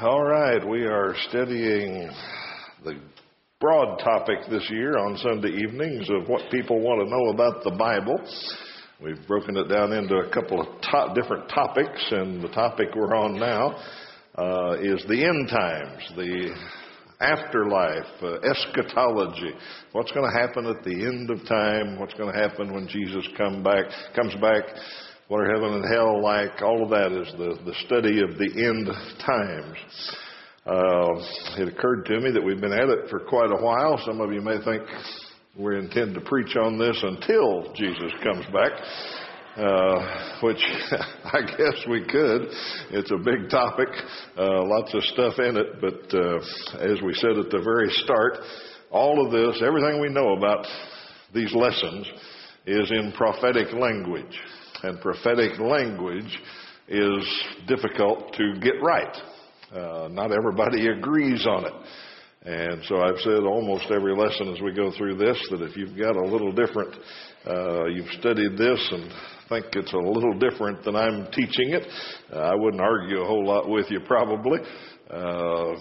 All right, we are studying the broad topic this year on Sunday evenings of what people want to know about the Bible. We've broken it down into a couple of to- different topics, and the topic we're on now uh, is the end times, the afterlife, uh, eschatology. What's going to happen at the end of time? What's going to happen when Jesus come back, comes back? What are heaven and hell like? All of that is the, the study of the end times. Uh, it occurred to me that we've been at it for quite a while. Some of you may think we intend to preach on this until Jesus comes back, uh, which I guess we could. It's a big topic, uh, lots of stuff in it, but uh, as we said at the very start, all of this, everything we know about these lessons, is in prophetic language and prophetic language is difficult to get right. Uh, not everybody agrees on it. And so I've said almost every lesson as we go through this that if you've got a little different, uh, you've studied this and think it's a little different than I'm teaching it, uh, I wouldn't argue a whole lot with you probably. Uh,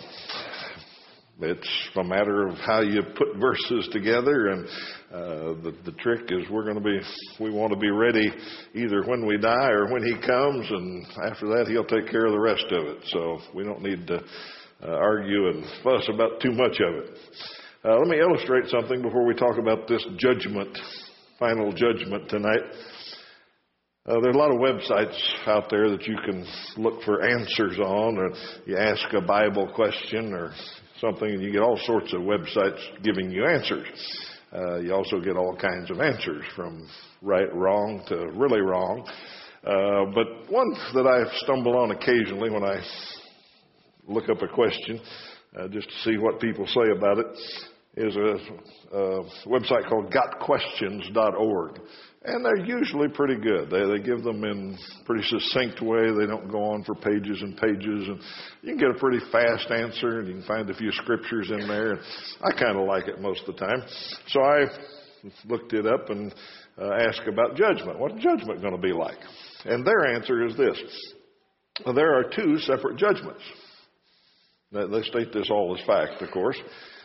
it's a matter of how you put verses together, and uh, the, the trick is we're going to be, we want to be ready either when we die or when He comes, and after that He'll take care of the rest of it. So we don't need to uh, argue and fuss about too much of it. Uh, let me illustrate something before we talk about this judgment, final judgment tonight. Uh, there are a lot of websites out there that you can look for answers on, or you ask a Bible question, or something, and you get all sorts of websites giving you answers. Uh, you also get all kinds of answers from right, wrong to really wrong. Uh, but one that I stumble on occasionally when I look up a question, uh, just to see what people say about it, is a, a website called gotquestions.org. And they're usually pretty good. They, they give them in pretty succinct way. They don't go on for pages and pages. And you can get a pretty fast answer and you can find a few scriptures in there. And I kind of like it most of the time. So I looked it up and uh, asked about judgment. What's judgment going to be like? And their answer is this. There are two separate judgments. They state this all as fact, of course.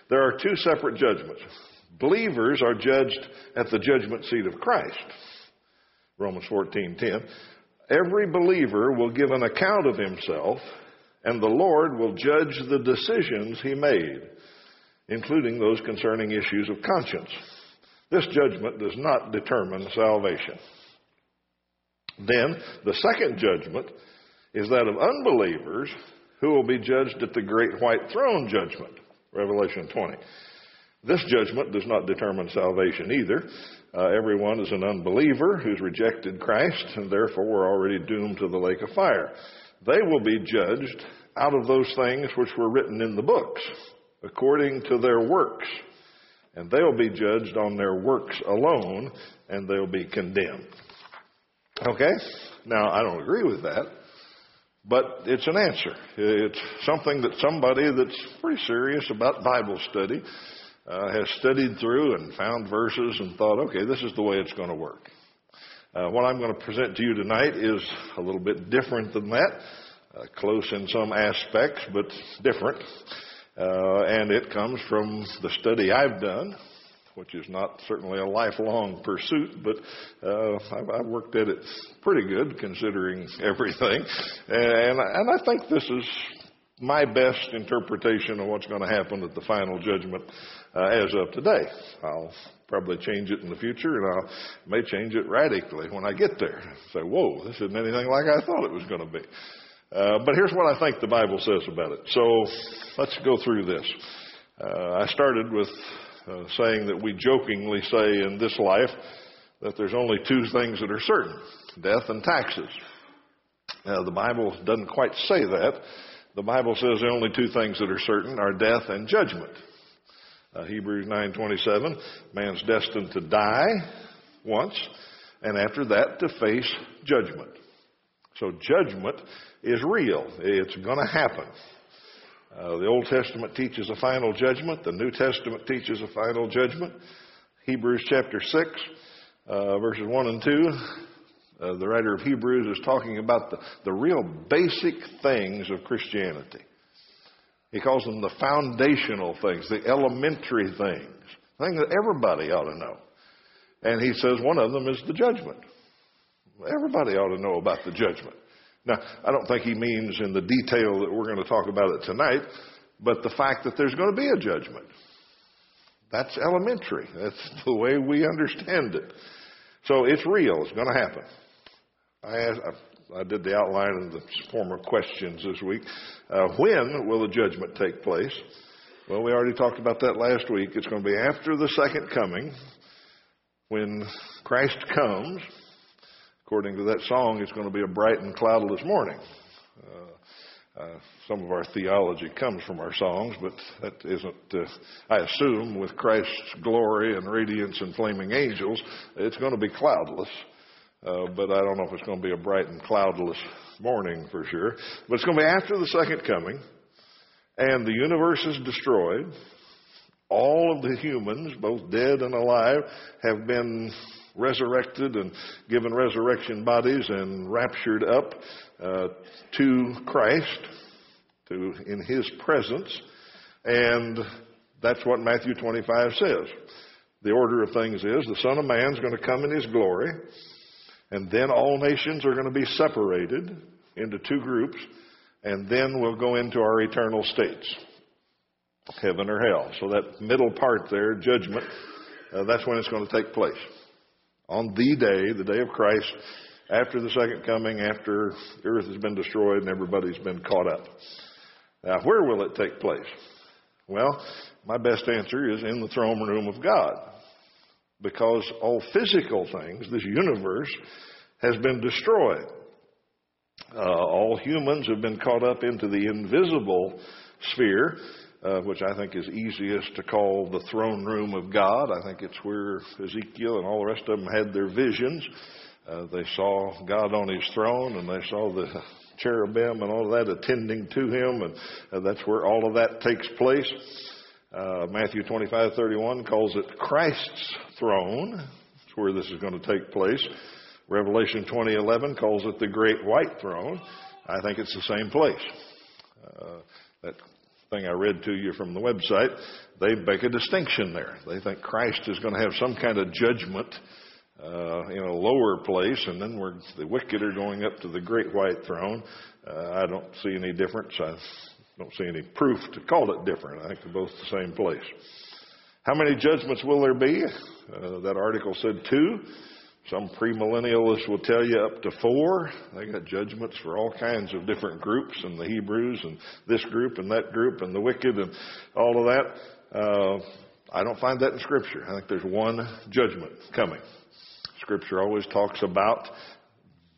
There are two separate judgments. Believers are judged at the judgment seat of Christ. Romans 14:10. Every believer will give an account of himself, and the Lord will judge the decisions he made, including those concerning issues of conscience. This judgment does not determine salvation. Then, the second judgment is that of unbelievers who will be judged at the great white throne judgment, Revelation 20. This judgment does not determine salvation either. Uh, everyone is an unbeliever who's rejected Christ and therefore we're already doomed to the lake of fire. They will be judged out of those things which were written in the books, according to their works. And they'll be judged on their works alone, and they'll be condemned. Okay? Now, I don't agree with that, but it's an answer. It's something that somebody that's pretty serious about Bible study uh, has studied through and found verses and thought, okay, this is the way it's going to work. Uh, what I'm going to present to you tonight is a little bit different than that, uh, close in some aspects, but different. Uh, and it comes from the study I've done, which is not certainly a lifelong pursuit, but uh, I've, I've worked at it pretty good considering everything. And, and I think this is my best interpretation of what's going to happen at the final judgment uh, as of today. I'll probably change it in the future, and I may change it radically when I get there. Say, whoa, this isn't anything like I thought it was going to be. Uh, but here's what I think the Bible says about it. So let's go through this. Uh, I started with uh, saying that we jokingly say in this life that there's only two things that are certain death and taxes. Now, the Bible doesn't quite say that. The Bible says the only two things that are certain are death and judgment. Uh, Hebrews 9:27, man's destined to die once, and after that to face judgment. So judgment is real. It's going to happen. Uh, the Old Testament teaches a final judgment. The New Testament teaches a final judgment. Hebrews chapter 6, uh, verses 1 and 2. Uh, the writer of Hebrews is talking about the, the real basic things of Christianity. He calls them the foundational things, the elementary things, things that everybody ought to know. And he says one of them is the judgment. Everybody ought to know about the judgment. Now, I don't think he means in the detail that we're going to talk about it tonight, but the fact that there's going to be a judgment. That's elementary. That's the way we understand it. So it's real. It's going to happen. I, I did the outline of the former questions this week. Uh, when will the judgment take place? Well, we already talked about that last week. It's going to be after the second coming, when Christ comes. According to that song, it's going to be a bright and cloudless morning. Uh, uh, some of our theology comes from our songs, but that isn't, uh, I assume, with Christ's glory and radiance and flaming angels, it's going to be cloudless. Uh, but I don't know if it's going to be a bright and cloudless morning for sure. But it's going to be after the second coming, and the universe is destroyed. All of the humans, both dead and alive, have been resurrected and given resurrection bodies and raptured up uh, to Christ, to in His presence, and that's what Matthew 25 says. The order of things is the Son of Man is going to come in His glory, and then all nations are going to be separated into two groups, and then we'll go into our eternal states, heaven or hell. So that middle part there, judgment, uh, that's when it's going to take place on the day, the day of Christ, after the second coming, after earth has been destroyed and everybody's been caught up. Now, where will it take place? Well, my best answer is in the throne room of God. Because all physical things, this universe, has been destroyed. Uh, all humans have been caught up into the invisible sphere, uh, which I think is easiest to call the throne room of God. I think it's where Ezekiel and all the rest of them had their visions. Uh, they saw God on his throne and they saw the cherubim and all of that attending to him, and uh, that's where all of that takes place. Uh, Matthew 25:31 calls it Christ's throne. That's where this is going to take place. Revelation 20:11 calls it the great white throne. I think it's the same place. Uh, that thing I read to you from the website, they make a distinction there. They think Christ is going to have some kind of judgment uh, in a lower place, and then we're, the wicked are going up to the great white throne. Uh, I don't see any difference. I don't see any proof to call it different. I think they're both the same place. How many judgments will there be? Uh, that article said two. Some premillennialists will tell you up to four. They got judgments for all kinds of different groups, and the Hebrews, and this group, and that group, and the wicked, and all of that. Uh, I don't find that in Scripture. I think there's one judgment coming. Scripture always talks about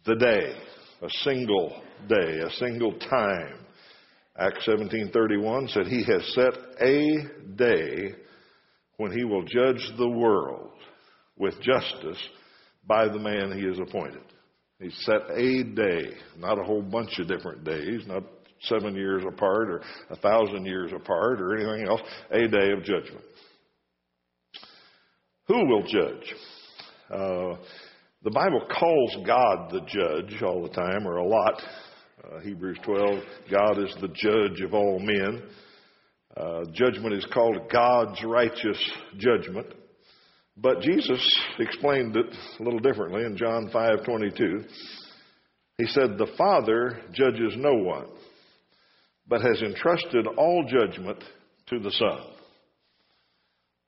the day, a single day, a single time. Acts 17:31 said he has set a day when he will judge the world with justice by the man he has appointed. He set a day, not a whole bunch of different days, not seven years apart or a thousand years apart or anything else, a day of judgment. Who will judge? Uh, the Bible calls God the judge all the time, or a lot. Uh, Hebrews 12, God is the judge of all men. Uh, judgment is called God's righteous judgment. But Jesus explained it a little differently in John 5:22. He said, "The Father judges no one, but has entrusted all judgment to the Son."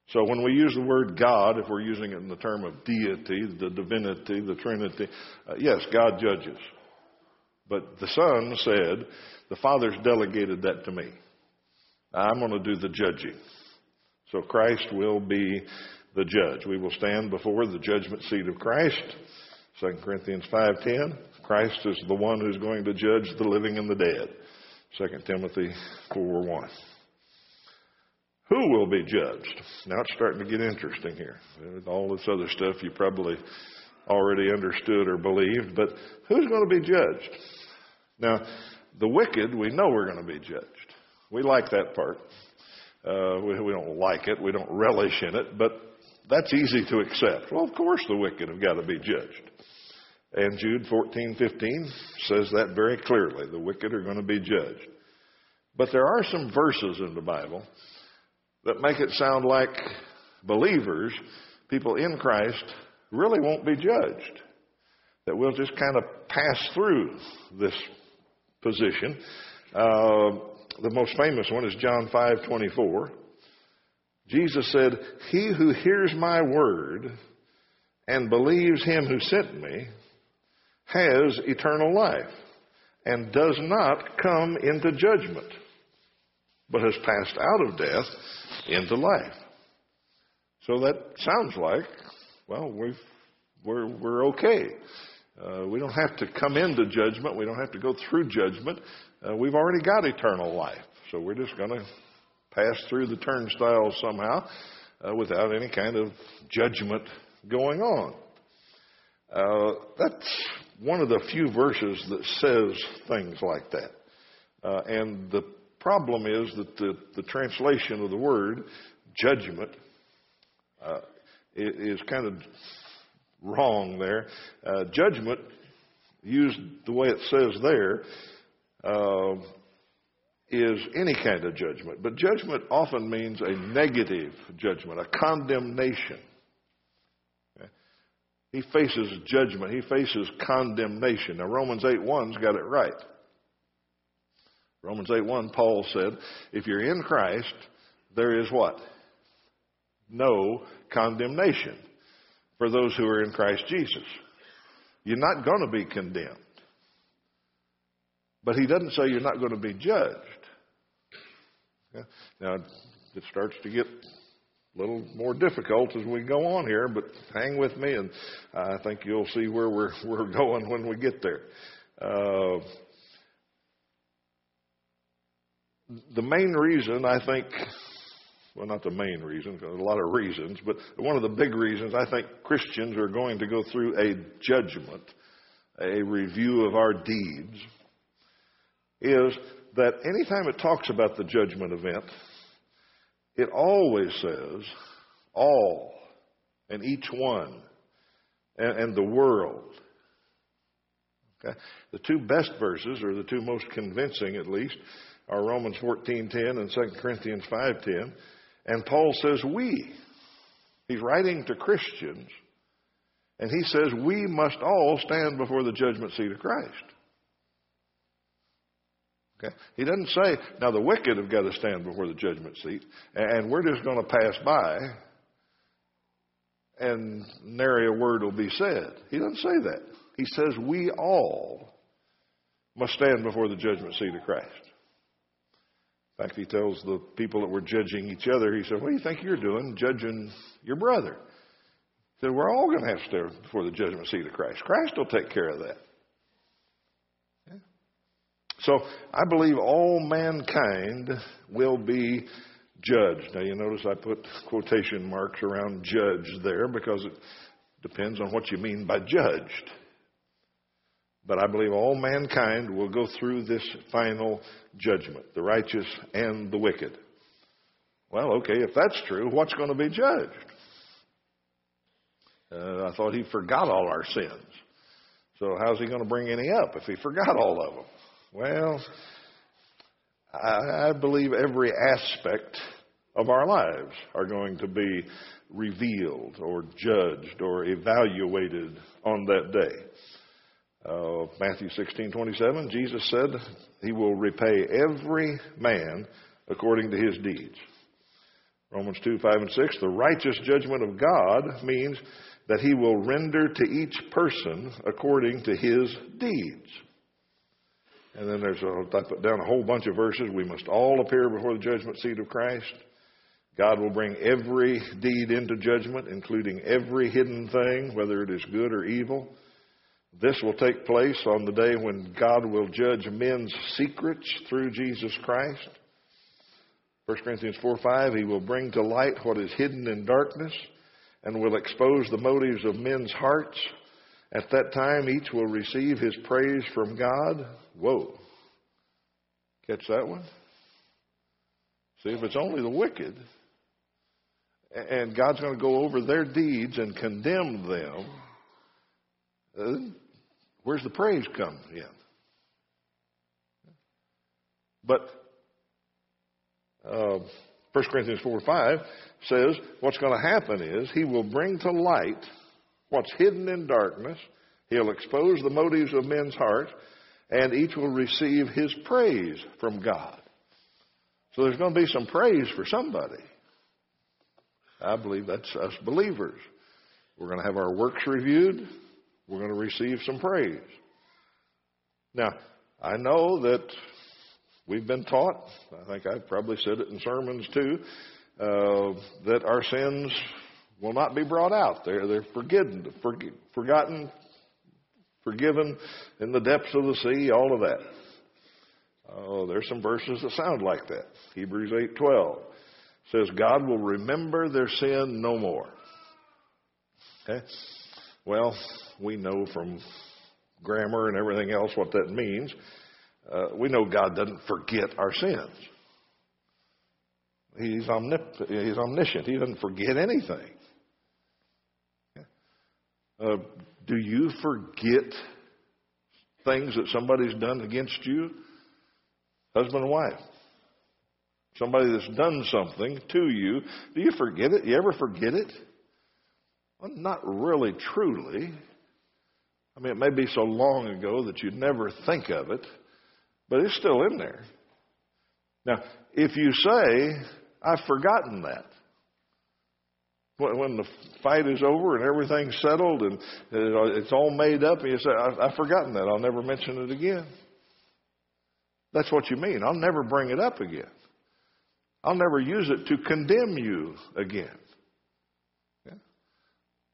So when we use the word God, if we're using it in the term of deity, the divinity, the Trinity, uh, yes, God judges. But the Son said, the Father's delegated that to me. I'm going to do the judging. So Christ will be the judge. We will stand before the judgment seat of Christ. 2 Corinthians 5:10. Christ is the one who's going to judge the living and the dead. 2 Timothy 4:1. Who will be judged? Now it's starting to get interesting here. All this other stuff you probably already understood or believed, but who's going to be judged? Now, the wicked, we know we're going to be judged. We like that part. Uh, we, we don't like it. We don't relish in it, but that's easy to accept. Well, of course the wicked have got to be judged. And Jude 14:15 says that very clearly. The wicked are going to be judged. But there are some verses in the Bible that make it sound like believers, people in Christ, really won't be judged. That we'll just kind of pass through this position. Uh, the most famous one is John 5:24. Jesus said, "He who hears my word and believes him who sent me has eternal life and does not come into judgment, but has passed out of death into life." So that sounds like, well, we we're, we're okay. Uh, we don't have to come into judgment. We don't have to go through judgment. Uh, we've already got eternal life. So we're just going to pass through the turnstiles somehow uh, without any kind of judgment going on. Uh, that's one of the few verses that says things like that. Uh, and the problem is that the, the translation of the word judgment uh, is kind of wrong there. Uh, judgment, used the way it says there, uh, is any kind of judgment. But judgment often means a negative judgment, a condemnation. He faces judgment. He faces condemnation. Now, Romans 8 one's got it right. Romans 8 1, Paul said, if you're in Christ, there is what? No condemnation for those who are in Christ Jesus. You're not going to be condemned. But he doesn't say you're not going to be judged. Okay? Now, it starts to get a little more difficult as we go on here, but hang with me, and I think you'll see where we're, we're going when we get there. Uh, the main reason I think well, not the main reason, because there's a lot of reasons, but one of the big reasons I think Christians are going to go through a judgment, a review of our deeds, is that anytime it talks about the judgment event, it always says all and each one and, and the world. Okay? The two best verses, or the two most convincing at least, are Romans 14:10 and 2 Corinthians 5:10. And Paul says, we. He's writing to Christians, and he says, we must all stand before the judgment seat of Christ. Okay? He doesn't say, now the wicked have got to stand before the judgment seat, and we're just going to pass by, and nary a word will be said. He doesn't say that. He says, we all must stand before the judgment seat of Christ. Fact, he tells the people that were judging each other, he said, What do you think you're doing judging your brother? He said, We're all going to have to stand before the judgment seat of Christ. Christ will take care of that. So I believe all mankind will be judged. Now you notice I put quotation marks around judge there because it depends on what you mean by judged. But I believe all mankind will go through this final judgment, the righteous and the wicked. Well, okay, if that's true, what's going to be judged? Uh, I thought he forgot all our sins. So how's he going to bring any up if he forgot all of them? Well, I, I believe every aspect of our lives are going to be revealed or judged or evaluated on that day. Uh, Matthew 16:27, Jesus said, "He will repay every man according to his deeds." Romans 2, 5, and 6, the righteous judgment of God means that he will render to each person according to his deeds. And then there's a, I put down a whole bunch of verses. We must all appear before the judgment seat of Christ. God will bring every deed into judgment, including every hidden thing, whether it is good or evil. This will take place on the day when God will judge men's secrets through Jesus Christ. 1 Corinthians 4 5, He will bring to light what is hidden in darkness and will expose the motives of men's hearts. At that time, each will receive his praise from God. Whoa. Catch that one? See, if it's only the wicked, and God's going to go over their deeds and condemn them, Where's the praise come in? But uh, 1 Corinthians 4 5 says what's going to happen is he will bring to light what's hidden in darkness. He'll expose the motives of men's hearts, and each will receive his praise from God. So there's going to be some praise for somebody. I believe that's us believers. We're going to have our works reviewed. We're going to receive some praise. Now, I know that we've been taught, I think I've probably said it in sermons too, uh, that our sins will not be brought out. They're, they're forgiven, forgotten, forgiven in the depths of the sea, all of that. Oh, there's some verses that sound like that. Hebrews 8:12 says God will remember their sin no more. Okay? Well, we know from grammar and everything else what that means. Uh, we know God doesn't forget our sins. He's, omnip- he's omniscient. He doesn't forget anything. Uh, do you forget things that somebody's done against you? Husband and wife. Somebody that's done something to you. Do you forget it? Do you ever forget it? Well, not really, truly. I mean, it may be so long ago that you'd never think of it, but it's still in there. Now, if you say, I've forgotten that, when the fight is over and everything's settled and uh, it's all made up, and you say, I've forgotten that, I'll never mention it again. That's what you mean. I'll never bring it up again. I'll never use it to condemn you again.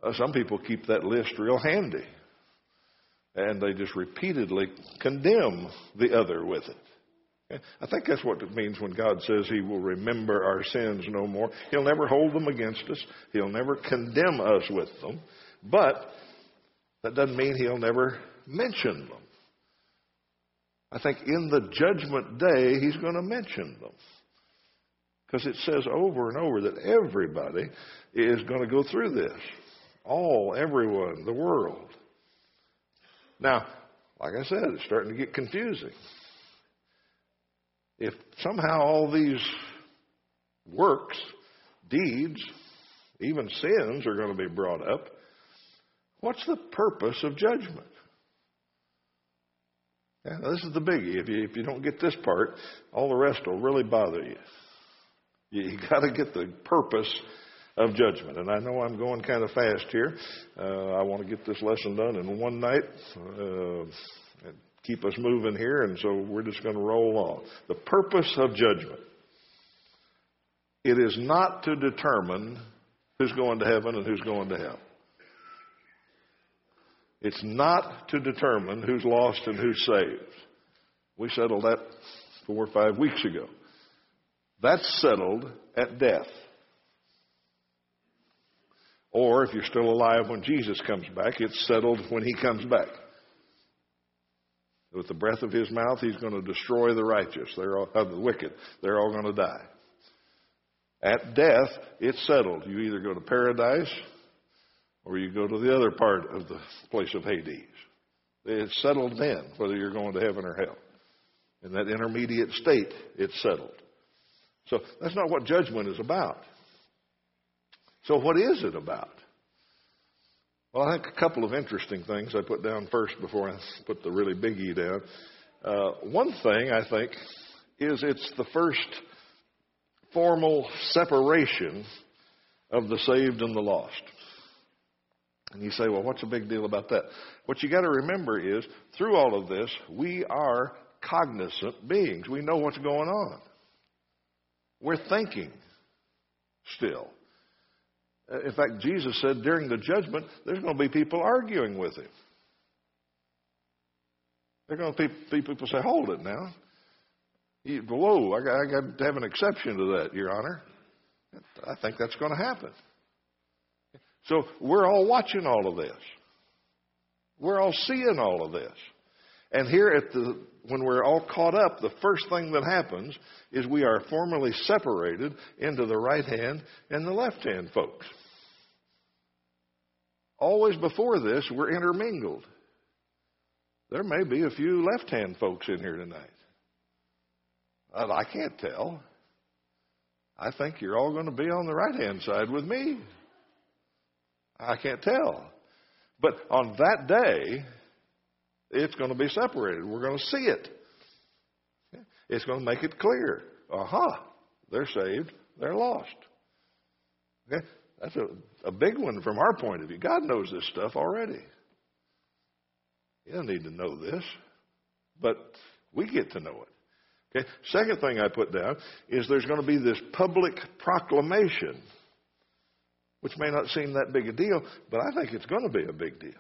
Uh, some people keep that list real handy and they just repeatedly condemn the other with it. I think that's what it means when God says He will remember our sins no more. He'll never hold them against us. He'll never condemn us with them. But that doesn't mean He'll never mention them. I think in the judgment day, He's going to mention them. Because it says over and over that everybody is going to go through this. All, everyone, the world. Now, like I said, it's starting to get confusing. If somehow all these works, deeds, even sins are going to be brought up, what's the purpose of judgment? Yeah, this is the biggie. If you, if you don't get this part, all the rest will really bother you. You, you got to get the purpose of judgment. And I know I'm going kind of fast here. Uh, I want to get this lesson done in one night. Uh, and keep us moving here, and so we're just going to roll on. The purpose of judgment. It is not to determine who's going to heaven and who's going to hell. It's not to determine who's lost and who's saved. We settled that four or five weeks ago. That's settled at death. Or if you're still alive when Jesus comes back, it's settled when he comes back. With the breath of his mouth, he's going to destroy the righteous, they're all, uh, the wicked. They're all going to die. At death, it's settled. You either go to paradise or you go to the other part of the place of Hades. It's settled then whether you're going to heaven or hell. In that intermediate state, it's settled. So that's not what judgment is about. So, what is it about? Well, I think a couple of interesting things I put down first before I put the really biggie down. Uh, one thing I think is it's the first formal separation of the saved and the lost. And you say, well, what's the big deal about that? What you got to remember is, through all of this, we are cognizant beings. We know what's going on. We're thinking still. Uh, in fact, Jesus said during the judgment, there's going to be people arguing with him. They're going to be people say, hold it now. Whoa, I got, I got to have an exception to that, Your Honor. I think that's going to happen. So we're all watching all of this. We're all seeing all of this. And here at the when we're all caught up, the first thing that happens is we are formally separated into the right hand and the left hand folks. Always before this, we're intermingled. There may be a few left hand folks in here tonight. I can't tell. I think you're all going to be on the right hand side with me. I can't tell. But on that day, it's going to be separated. We're going to see it. It's going to make it clear. Aha, they're saved, they're lost. Okay? That's a, a big one from our point of view. God knows this stuff already. You don't need to know this, but we get to know it. Okay. Second thing I put down is there's going to be this public proclamation, which may not seem that big a deal, but I think it's going to be a big deal.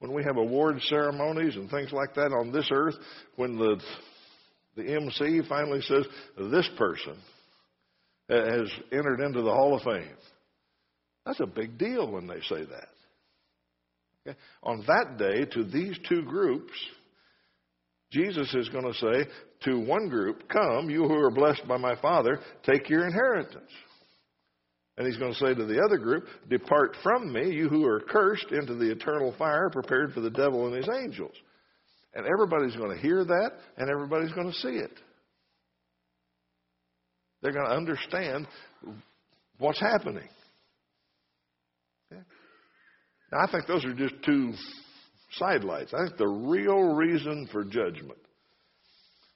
When we have award ceremonies and things like that on this earth, when the the MC finally says this person has entered into the Hall of Fame. That's a big deal when they say that. Okay? On that day, to these two groups, Jesus is going to say to one group, Come, you who are blessed by my Father, take your inheritance. And he's going to say to the other group, Depart from me, you who are cursed, into the eternal fire prepared for the devil and his angels. And everybody's going to hear that, and everybody's going to see it. They're going to understand what's happening. Now, I think those are just two sidelights. I think the real reason for judgment,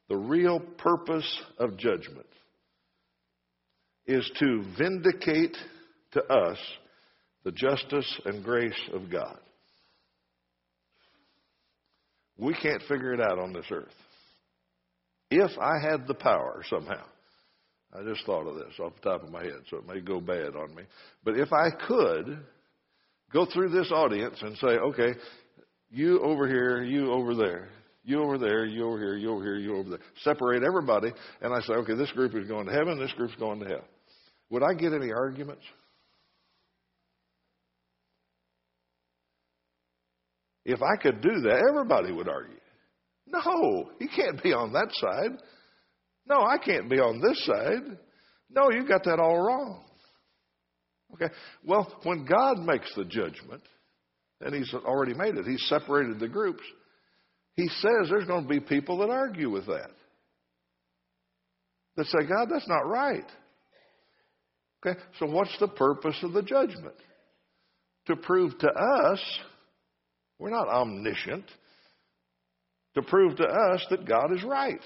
the real purpose of judgment, is to vindicate to us the justice and grace of God. We can't figure it out on this earth. If I had the power somehow, I just thought of this off the top of my head, so it may go bad on me. But if I could go through this audience and say, okay, you over here, you over there, you over there, you over here, you over here, you over there. Separate everybody, and I say, okay, this group is going to heaven, this group's going to hell. Would I get any arguments? If I could do that, everybody would argue. No, he can't be on that side. No, I can't be on this side. No, you got that all wrong. Okay. Well, when God makes the judgment, and He's already made it, He's separated the groups. He says there's going to be people that argue with that. That say, God, that's not right. Okay, so what's the purpose of the judgment? To prove to us we're not omniscient. To prove to us that God is right.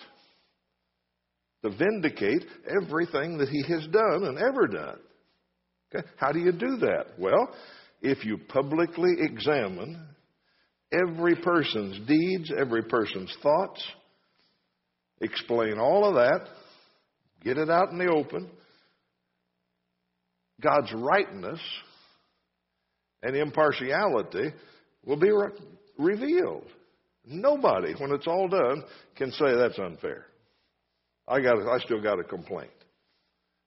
To vindicate everything that He has done and ever done. Okay? How do you do that? Well, if you publicly examine every person's deeds, every person's thoughts, explain all of that, get it out in the open, God's rightness and impartiality will be re- revealed. Nobody, when it's all done, can say that's unfair. I got, I still got a complaint.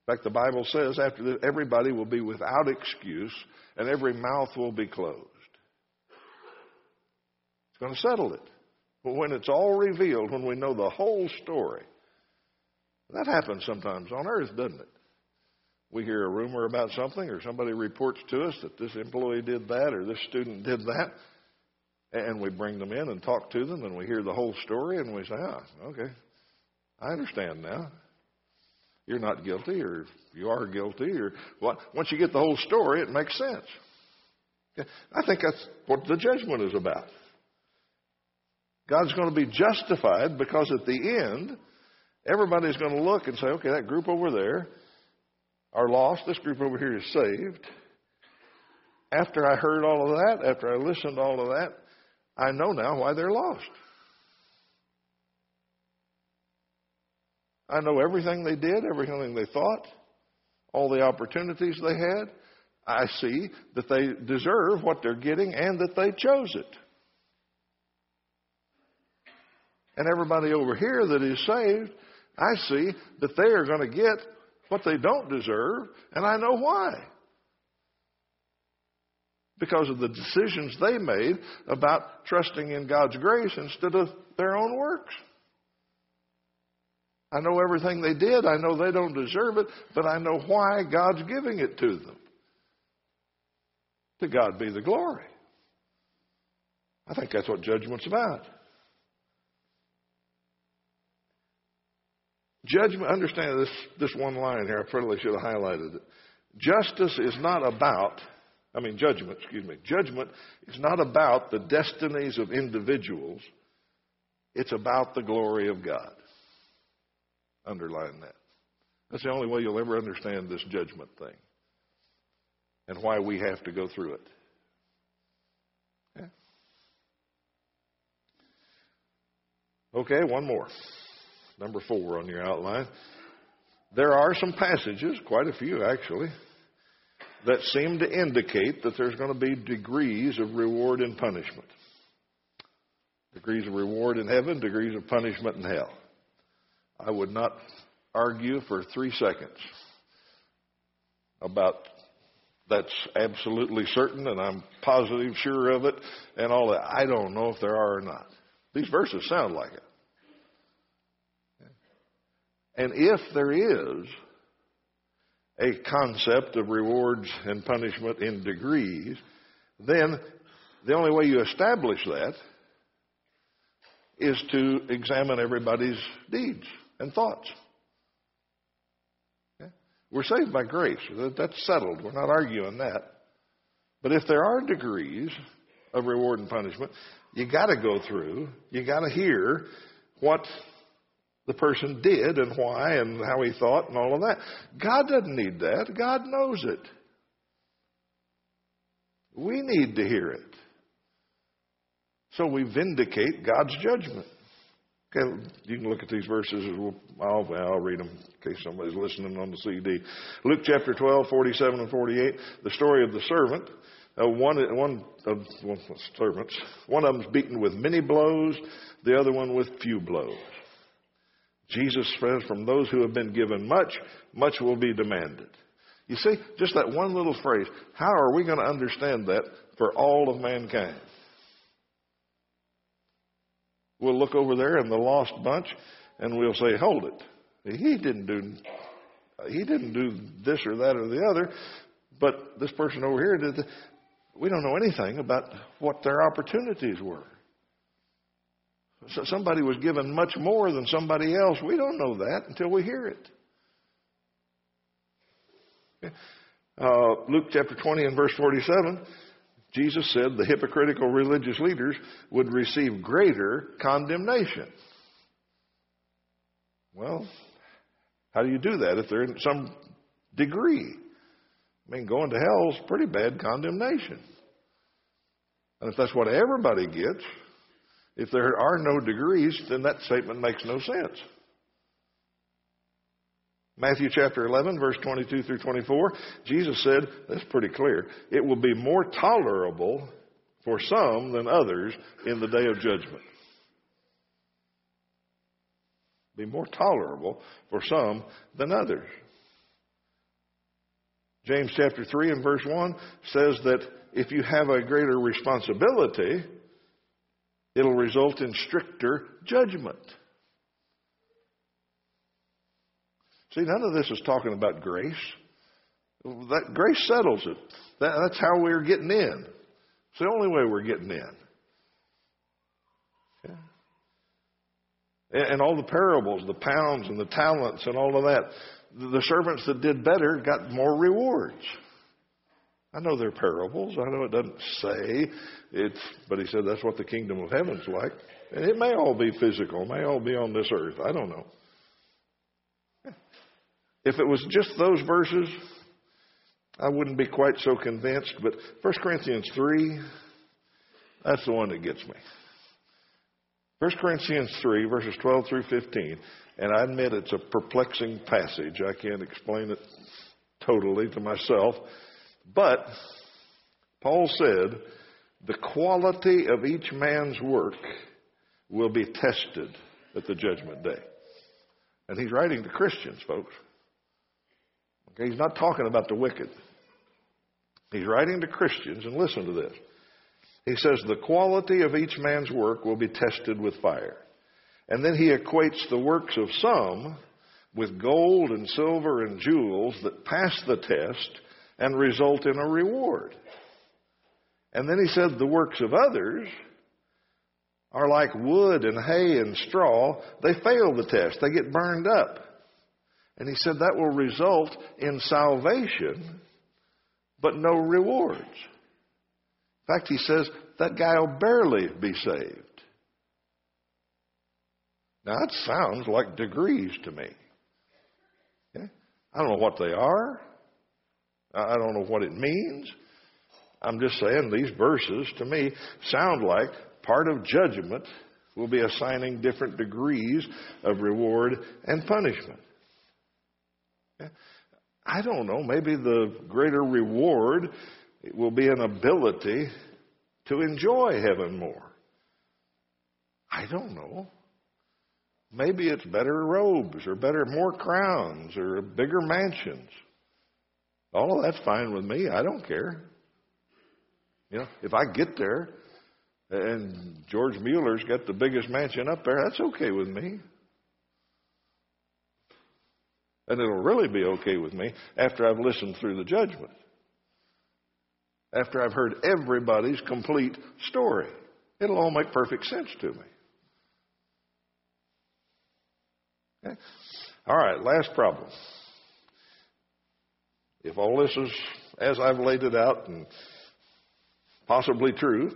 Fact, the Bible says after that everybody will be without excuse, and every mouth will be closed. It's going to settle it. But when it's all revealed, when we know the whole story, that happens sometimes on earth, doesn't it? we hear a rumor about something or somebody reports to us that this employee did that or this student did that and we bring them in and talk to them and we hear the whole story and we say ah okay i understand now you're not guilty or you are guilty or what once you get the whole story it makes sense i think that's what the judgment is about god's going to be justified because at the end everybody's going to look and say okay that group over there are lost. This group over here is saved. After I heard all of that, after I listened to all of that, I know now why they're lost. I know everything they did, everything they thought, all the opportunities they had. I see that they deserve what they're getting and that they chose it. And everybody over here that is saved, I see that they are going to get what they don't deserve, and I know why. Because of the decisions they made about trusting in God's grace instead of their own works. I know everything they did. I know they don't deserve it, but I know why God's giving it to them. To God be the glory. I think that's what judgment's about. Judgment, understand this, this one line here, I probably should have highlighted it. Justice is not about, I mean, judgment, excuse me. Judgment is not about the destinies of individuals, it's about the glory of God. Underline that. That's the only way you'll ever understand this judgment thing and why we have to go through it. Okay, one more. Number four on your outline. There are some passages, quite a few actually, that seem to indicate that there's going to be degrees of reward and punishment. Degrees of reward in heaven, degrees of punishment in hell. I would not argue for three seconds about that's absolutely certain and I'm positive, sure of it, and all that. I don't know if there are or not. These verses sound like it. And if there is a concept of rewards and punishment in degrees, then the only way you establish that is to examine everybody's deeds and thoughts. We're saved by grace. That's settled. We're not arguing that. But if there are degrees of reward and punishment, you got to go through, you got to hear what the person did and why and how he thought and all of that. God doesn't need that. God knows it. We need to hear it. So we vindicate God's judgment. Okay, you can look at these verses. I'll, I'll read them in case somebody's listening on the CD. Luke chapter 12, 47 and 48. The story of the servant. Uh, one, one of well, servants. One of them's beaten with many blows. The other one with few blows. Jesus says, from those who have been given much, much will be demanded. You see, just that one little phrase, how are we going to understand that for all of mankind? We'll look over there in the lost bunch and we'll say, hold it. He didn't do, he didn't do this or that or the other, but this person over here did. The, we don't know anything about what their opportunities were. So somebody was given much more than somebody else. We don't know that until we hear it. Uh, Luke chapter 20 and verse 47, Jesus said the hypocritical religious leaders would receive greater condemnation. Well, how do you do that if they're in some degree? I mean, going to hell is pretty bad condemnation. And if that's what everybody gets, if there are no degrees, then that statement makes no sense. Matthew chapter 11, verse 22 through 24, Jesus said, that's pretty clear, it will be more tolerable for some than others in the day of judgment. Be more tolerable for some than others. James chapter 3 and verse 1 says that if you have a greater responsibility, it'll result in stricter judgment. See, none of this is talking about grace. That grace settles it. That, that's how we're getting in. It's the only way we're getting in. Yeah. And, and all the parables, the pounds and the talents and all of that, the servants that did better got more rewards. I know they're parables. I know it doesn't say it's, but he said that's what the kingdom of heaven's like. And it may all be physical, may all be on this earth. I don't know. If it was just those verses, I wouldn't be quite so convinced. But 1 Corinthians 3, that's the one that gets me. 1 Corinthians 3, verses 12 through 15. And I admit it's a perplexing passage. I can't explain it totally to myself. But Paul said, the quality of each man's work will be tested at the judgment day. And he's writing to Christians, folks. Okay, he's not talking about the wicked. He's writing to Christians, and listen to this. He says, The quality of each man's work will be tested with fire. And then he equates the works of some with gold and silver and jewels that pass the test and result in a reward. And then he said the works of others are like wood and hay and straw. They fail the test. They get burned up. And he said that will result in salvation, but no rewards. In fact, he says that guy will barely be saved. Now, that sounds like degrees to me. I don't know what they are. I don't know what it means. I'm just saying these verses to me sound like part of judgment will be assigning different degrees of reward and punishment. I don't know, maybe the greater reward will be an ability to enjoy heaven more. I don't know. Maybe it's better robes or better, more crowns or bigger mansions. All of that's fine with me. I don't care. You know, if I get there and George Mueller's got the biggest mansion up there, that's okay with me. And it'll really be okay with me after I've listened through the judgment. After I've heard everybody's complete story. It'll all make perfect sense to me. Okay? All right, last problem. If all this is as I've laid it out and possibly true,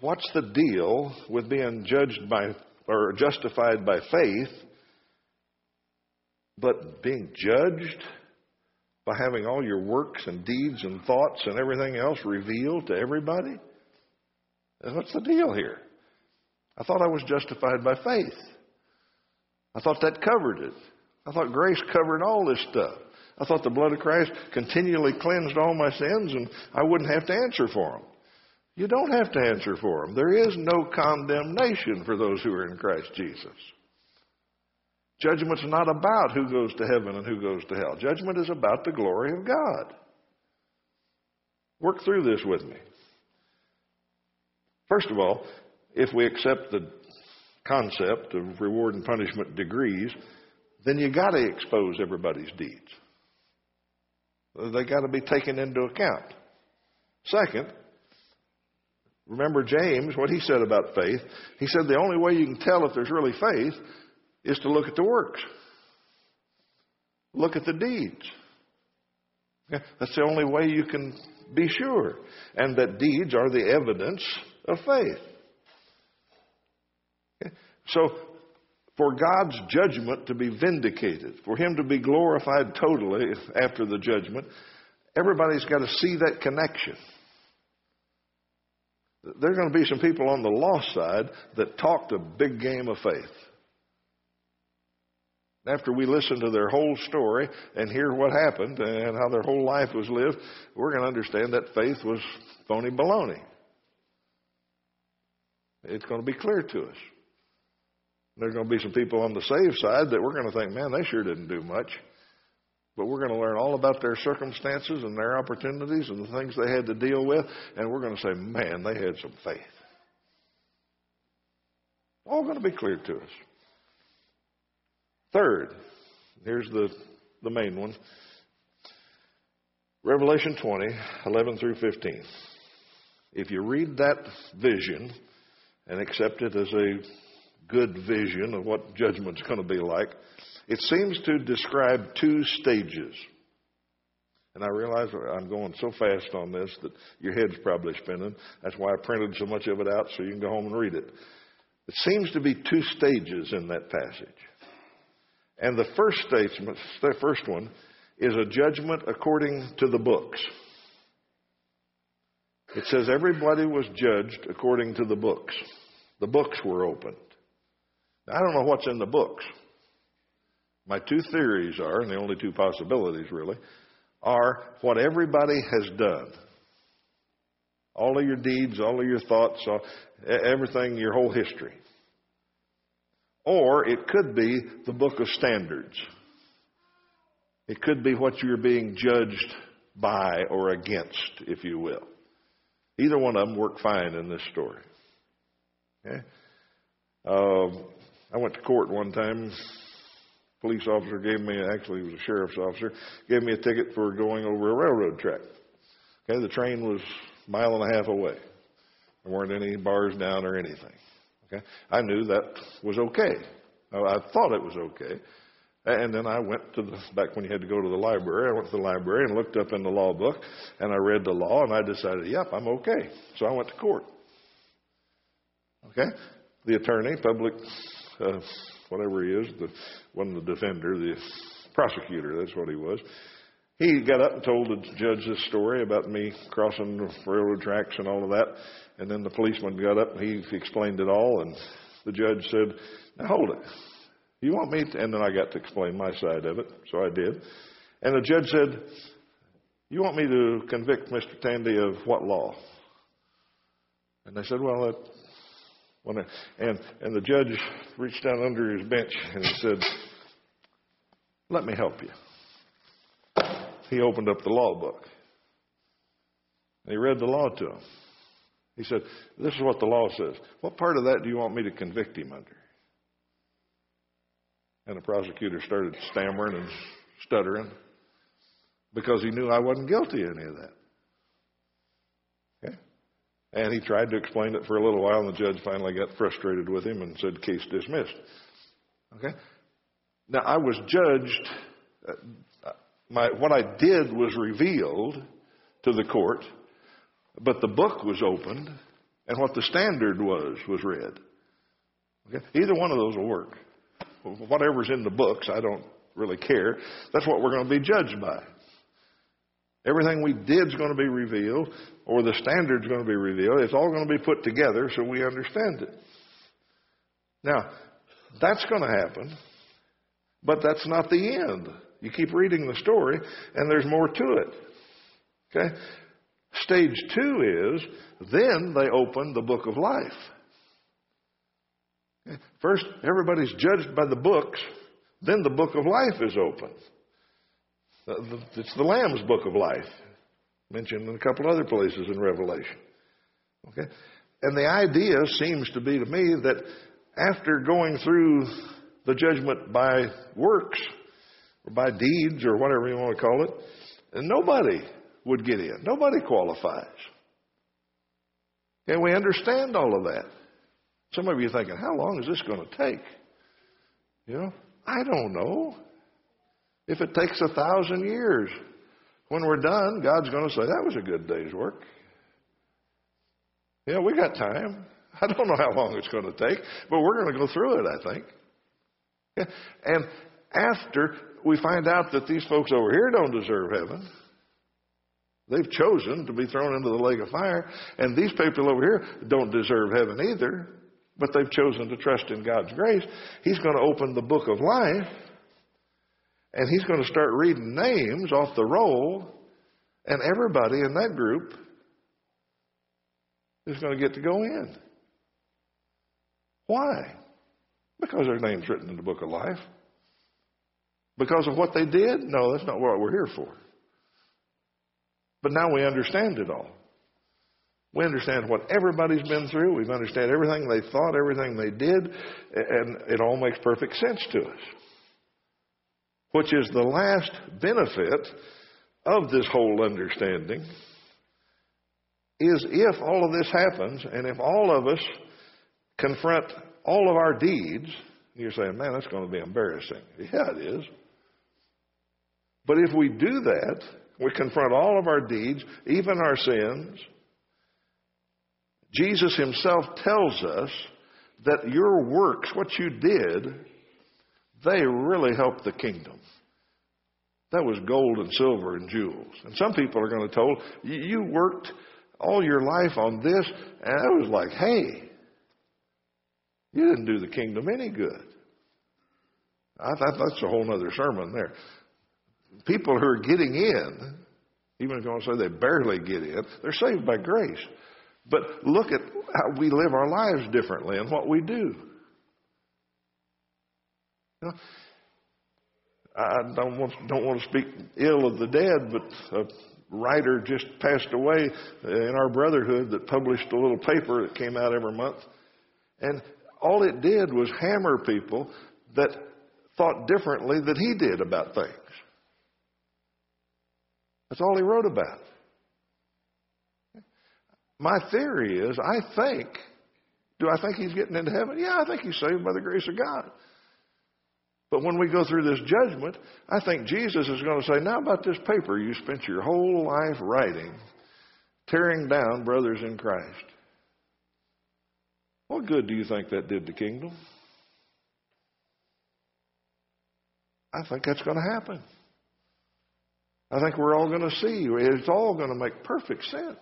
what's the deal with being judged by or justified by faith, but being judged by having all your works and deeds and thoughts and everything else revealed to everybody? What's the deal here? I thought I was justified by faith. I thought that covered it. I thought grace covered all this stuff. I thought the blood of Christ continually cleansed all my sins and I wouldn't have to answer for them. You don't have to answer for them. There is no condemnation for those who are in Christ Jesus. Judgment's not about who goes to heaven and who goes to hell. Judgment is about the glory of God. Work through this with me. First of all, if we accept the concept of reward and punishment degrees, then you got to expose everybody's deeds. They got to be taken into account. Second, remember James, what he said about faith. He said the only way you can tell if there's really faith is to look at the works, look at the deeds. That's the only way you can be sure. And that deeds are the evidence of faith. So, for God's judgment to be vindicated, for Him to be glorified totally after the judgment, everybody's got to see that connection. There are going to be some people on the lost side that talked a big game of faith. After we listen to their whole story and hear what happened and how their whole life was lived, we're going to understand that faith was phony baloney. It's going to be clear to us. There's going to be some people on the saved side that we're going to think, man, they sure didn't do much. But we're going to learn all about their circumstances and their opportunities and the things they had to deal with, and we're going to say, man, they had some faith. All going to be clear to us. Third, here's the, the main one Revelation 20, 11 through 15. If you read that vision and accept it as a good vision of what judgment's going to be like, it seems to describe two stages. And I realize I'm going so fast on this that your head's probably spinning. That's why I printed so much of it out so you can go home and read it. It seems to be two stages in that passage. And the first statement, the first one, is a judgment according to the books. It says everybody was judged according to the books. The books were opened. Now, I don't know what's in the books. My two theories are, and the only two possibilities really, are what everybody has done. All of your deeds, all of your thoughts, everything, your whole history. Or it could be the book of standards. It could be what you're being judged by or against, if you will. Either one of them work fine in this story. Okay? Uh, I went to court one time. Police officer gave me, actually, he was a sheriff's officer, gave me a ticket for going over a railroad track. Okay, the train was a mile and a half away. There weren't any bars down or anything. Okay, I knew that was okay. I thought it was okay. And then I went to the, back when you had to go to the library, I went to the library and looked up in the law book and I read the law and I decided, yep, I'm okay. So I went to court. Okay? The attorney, public, uh, whatever he is, the, wasn't the defender, the prosecutor, that's what he was. He got up and told the judge this story about me crossing the railroad tracks and all of that. And then the policeman got up and he explained it all. And the judge said, Now hold it. You want me to? And then I got to explain my side of it. So I did. And the judge said, You want me to convict Mr. Tandy of what law? And I said, Well, that. I, and and the judge reached down under his bench and he said, "Let me help you." He opened up the law book. And he read the law to him. He said, This is what the law says. What part of that do you want me to convict him under? And the prosecutor started stammering and stuttering because he knew I wasn't guilty of any of that. Okay? And he tried to explain it for a little while, and the judge finally got frustrated with him and said, Case dismissed. Okay? Now, I was judged uh, my, what I did was revealed to the court, but the book was opened, and what the standard was was read. Okay? Either one of those will work. Whatever's in the books, I don't really care. That's what we're going to be judged by. Everything we did is going to be revealed, or the standard's going to be revealed. It's all going to be put together so we understand it. Now, that's going to happen, but that's not the end. You keep reading the story, and there's more to it. Okay? Stage two is then they open the book of life. First, everybody's judged by the books, then the book of life is open. Uh, it's the Lamb's book of life, mentioned in a couple other places in Revelation. Okay? And the idea seems to be to me that after going through the judgment by works, or by deeds or whatever you want to call it, and nobody would get in. Nobody qualifies. And we understand all of that. Some of you are thinking, how long is this going to take? You know, I don't know. If it takes a thousand years, when we're done, God's going to say, that was a good day's work. Yeah, we got time. I don't know how long it's going to take, but we're going to go through it, I think. And after we find out that these folks over here don't deserve heaven. They've chosen to be thrown into the lake of fire. And these people over here don't deserve heaven either, but they've chosen to trust in God's grace. He's going to open the book of life, and he's going to start reading names off the roll, and everybody in that group is going to get to go in. Why? Because their name's written in the book of life. Because of what they did? No, that's not what we're here for. But now we understand it all. We understand what everybody's been through. We understand everything they thought, everything they did, and it all makes perfect sense to us. Which is the last benefit of this whole understanding is if all of this happens and if all of us confront all of our deeds, you're saying, man, that's going to be embarrassing. Yeah, it is. But if we do that, we confront all of our deeds, even our sins. Jesus himself tells us that your works, what you did, they really helped the kingdom. That was gold and silver and jewels. And some people are going to told, you worked all your life on this, and I was like, hey, you didn't do the kingdom any good. I that's a whole other sermon there people who are getting in, even if you want to say they barely get in, they're saved by grace. But look at how we live our lives differently and what we do. You know, I don't want, don't want to speak ill of the dead, but a writer just passed away in our brotherhood that published a little paper that came out every month. And all it did was hammer people that thought differently than he did about things. That's all he wrote about. My theory is, I think, do I think he's getting into heaven? Yeah, I think he's saved by the grace of God. But when we go through this judgment, I think Jesus is going to say, Now about this paper you spent your whole life writing, tearing down brothers in Christ. What good do you think that did the kingdom? I think that's going to happen. I think we're all going to see. It's all going to make perfect sense.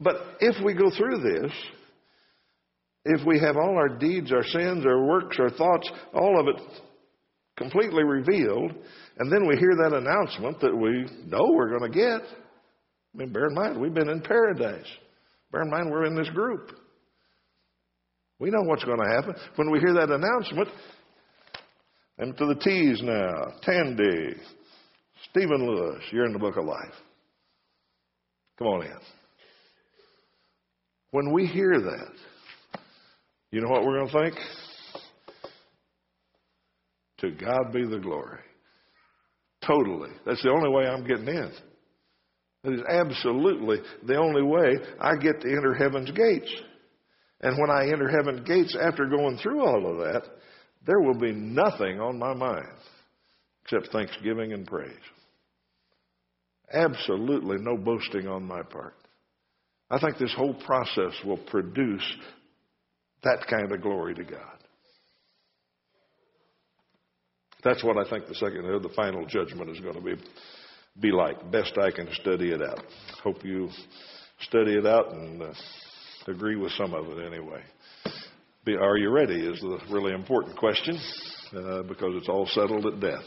But if we go through this, if we have all our deeds, our sins, our works, our thoughts, all of it completely revealed, and then we hear that announcement that we know we're going to get, I mean, bear in mind, we've been in paradise. Bear in mind, we're in this group. We know what's going to happen. When we hear that announcement, and to the T's now, Tandy, Stephen Lewis, you're in the book of life. Come on in. When we hear that, you know what we're going to think? To God be the glory. Totally. That's the only way I'm getting in. That is absolutely the only way I get to enter heaven's gates. And when I enter heaven's gates after going through all of that, there will be nothing on my mind except thanksgiving and praise. Absolutely no boasting on my part. I think this whole process will produce that kind of glory to God. That's what I think the second the final judgment is going to be be like. Best I can study it out. Hope you study it out and uh, agree with some of it anyway. Be, are you ready? Is the really important question uh, because it's all settled at death.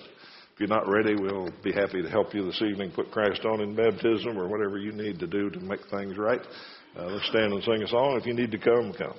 If you're not ready, we'll be happy to help you this evening. Put Christ on in baptism or whatever you need to do to make things right. Uh, let's stand and sing a song. If you need to come, come.